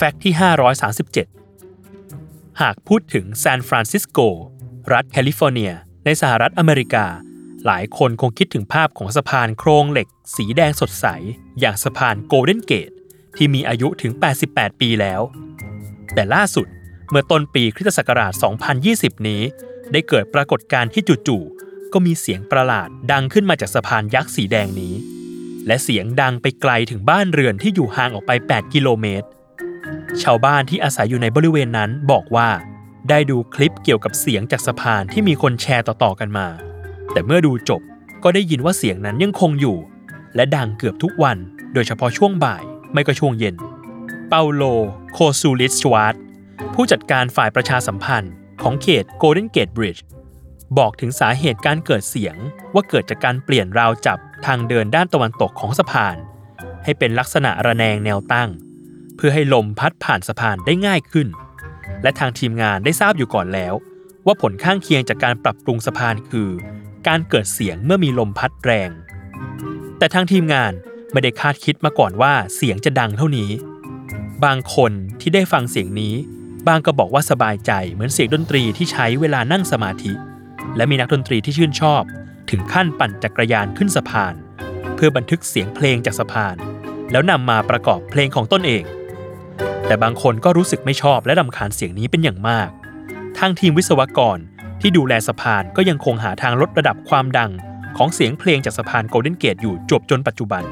Fact ที่ 537 หากพูดถึงซานฟรานซิสโก รัฐแคลิฟอร์เนีย ในสหรัฐอเมริกา หลายคนคงคิดถึงภาพของสะพานโครงเหล็ก สีแดงสดใส อย่างสะพานโกลเด้นเกต ที่มีอายุถึง 88 ปีแล้ว แต่ล่าสุดเมื่อต้นปีคริสตศักราช 2020 นี้ ได้เกิดปรากฏการณ์ที่จู่ๆ ก็มีเสียงประหลาดดังขึ้นมาจากสะพานยักษ์สีแดงนี้ และเสียงดังไปไกลถึงบ้านเรือนที่อยู่ห่างออกไป 8 กิโลเมตร ชาวบ้านที่อาศัยอยู่ในบริเวณนั้นบอกว่า ได้ดูคลิปเกี่ยวกับเสียงจากสะพานที่มีคนแชร์ต่อๆกันมา แต่เมื่อดูจบก็ได้ยินว่าเสียงนั้นยังคงอยู่ และดังเกือบทุกวัน โดยเฉพาะช่วงบ่ายไม่ก็ช่วงเย็น เปาโล โคซูลิสชวาร์ตผู้จัดการฝ่ายประชาสัมพันธ์ของเขตโกลเด้นเกตบริดจ์บอกถึงสาเหตุการเกิดเสียงว่าเกิดจากการเปลี่ยนราวจับทางเดินด้านตะวันตกของสะพาน ให้เป็นลักษณะระแนงแนวตั้ง เพื่อให้ลมพัดผ่านสะพานได้ง่ายขึ้น และทางทีมงานได้ทราบอยู่ก่อนแล้ว ว่าผลข้างเคียงจากการปรับปรุงสะพานคือ การเกิดเสียงเมื่อมีลมพัดแรง แต่ทางทีมงานไม่ได้คาดคิดมาก่อนว่าเสียงจะดังเท่านี้ บางคนที่ได้ฟังเสียงนี้ บางก็บอกว่าสบายใจเหมือนเสียงดนตรีที่ใช้เวลานั่งสมาธิ และมีนักดนตรีที่ชื่นชอบ ถึงขั้นปั่นจักรยานขึ้นสะพาน เพื่อบันทึกเสียงเพลงจากสะพาน แล้วนำมาประกอบเพลงของตนเอง แต่บางคนก็รู้สึกไม่ชอบและรำคาญเสียงนี้เป็นอย่างมาก ทางทีมวิศวกรที่ดูแลสะพานก็ยังคงหาทางลดระดับความดัง ของเสียงเพลงจากสะพานโกลเด้นเกตอยู่จบจนปัจจุบัน